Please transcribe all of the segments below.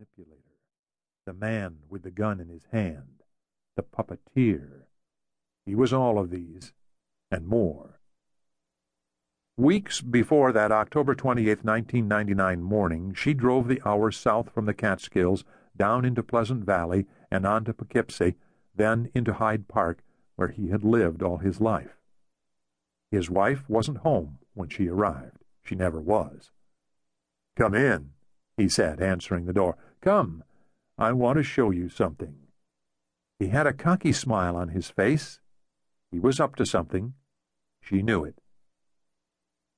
manipulator, the man with the gun in his hand, the puppeteer. He was all of these, and more. Weeks before that October 28, 1999 morning, she drove the hour south from the Catskills, down into Pleasant Valley, and on to Poughkeepsie, then into Hyde Park, where he had lived all his life. His wife wasn't home when she arrived. She never was. Come in, he said, answering the door. Come, I want to show you something. He had a cocky smile on his face. He was up to something. She knew it.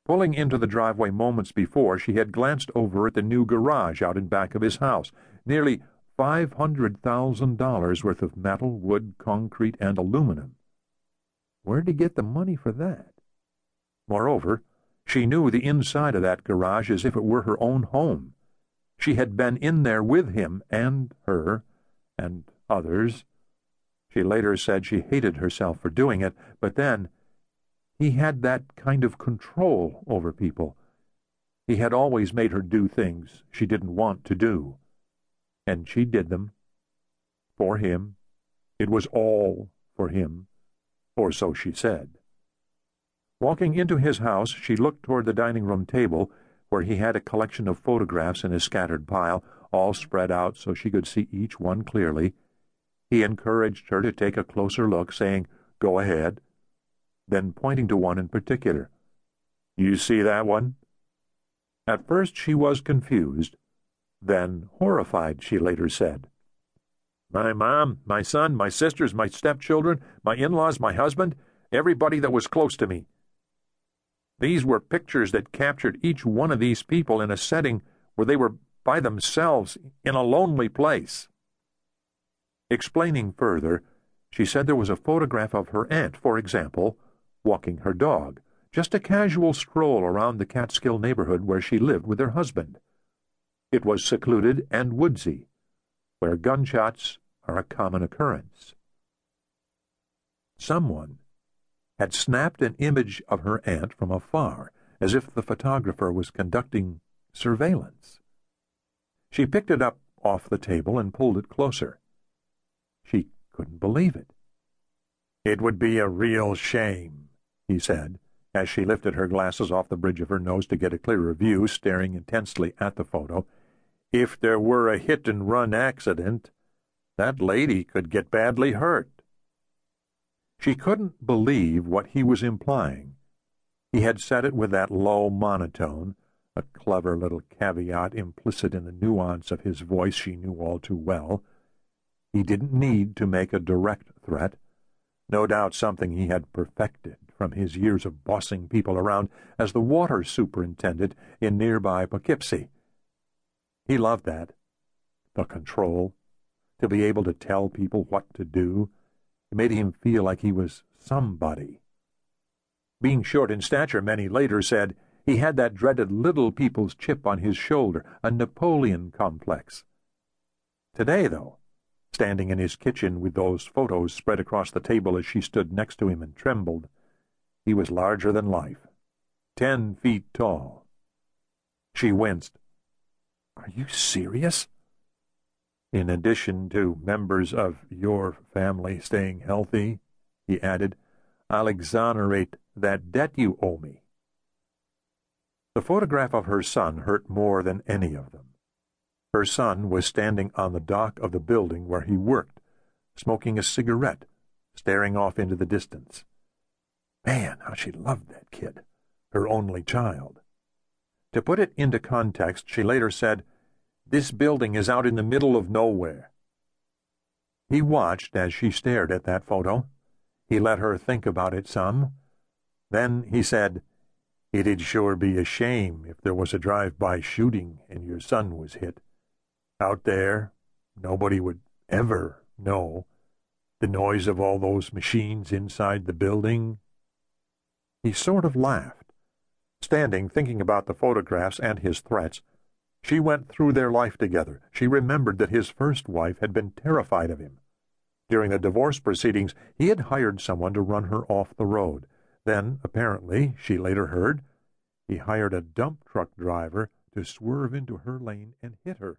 Pulling into the driveway moments before, she had glanced over at the new garage out in back of his house. Nearly five hundred thousand dollars worth of metal, wood, concrete, and aluminum. Where'd he get the money for that? Moreover, she knew the inside of that garage as if it were her own home. She had been in there with him and her and others. She later said she hated herself for doing it, but then he had that kind of control over people. He had always made her do things she didn't want to do. And she did them. For him. It was all for him. Or so she said. Walking into his house, she looked toward the dining room table, where he had a collection of photographs in a scattered pile, all spread out so she could see each one clearly. He encouraged her to take a closer look, saying, Go ahead. Then pointing to one in particular. You see that one? At first she was confused, then horrified, she later said. My mom, my son, my sisters, my stepchildren, my in-laws, my husband, everybody that was close to me. These were pictures that captured each one of these people in a setting where they were by themselves in a lonely place. Explaining further, she said there was a photograph of her aunt, for example, walking her dog, just a casual stroll around the Catskill neighborhood where she lived with her husband. It was secluded and woodsy, where gunshots are a common occurrence. Someone had snapped an image of her aunt from afar, as if the photographer was conducting surveillance. She picked it up off the table and pulled it closer. She couldn't believe it. It would be a real shame, he said, as she lifted her glasses off the bridge of her nose to get a clearer view, staring intensely at the photo. If there were a hit-and-run accident, that lady could get badly hurt. She couldn't believe what he was implying. He had said it with that low monotone, a clever little caveat implicit in the nuance of his voice she knew all too well. He didn't need to make a direct threat. No doubt something he had perfected from his years of bossing people around as the water superintendent in nearby Poughkeepsie. He loved that. The control. To be able to tell people what to do it made him feel like he was somebody. Being short in stature, many later said, he had that dreaded little people's chip on his shoulder, a Napoleon complex. Today, though, standing in his kitchen with those photos spread across the table as she stood next to him and trembled, he was larger than life, ten feet tall. She winced. Are you serious? In addition to members of your family staying healthy, he added, I'll exonerate that debt you owe me. The photograph of her son hurt more than any of them. Her son was standing on the dock of the building where he worked, smoking a cigarette, staring off into the distance. Man, how she loved that kid, her only child. To put it into context, she later said, this building is out in the middle of nowhere. He watched as she stared at that photo. He let her think about it some. Then he said, It'd sure be a shame if there was a drive-by shooting and your son was hit. Out there, nobody would ever know. The noise of all those machines inside the building. He sort of laughed. Standing thinking about the photographs and his threats, she went through their life together. She remembered that his first wife had been terrified of him. During the divorce proceedings, he had hired someone to run her off the road. Then, apparently, she later heard, he hired a dump truck driver to swerve into her lane and hit her.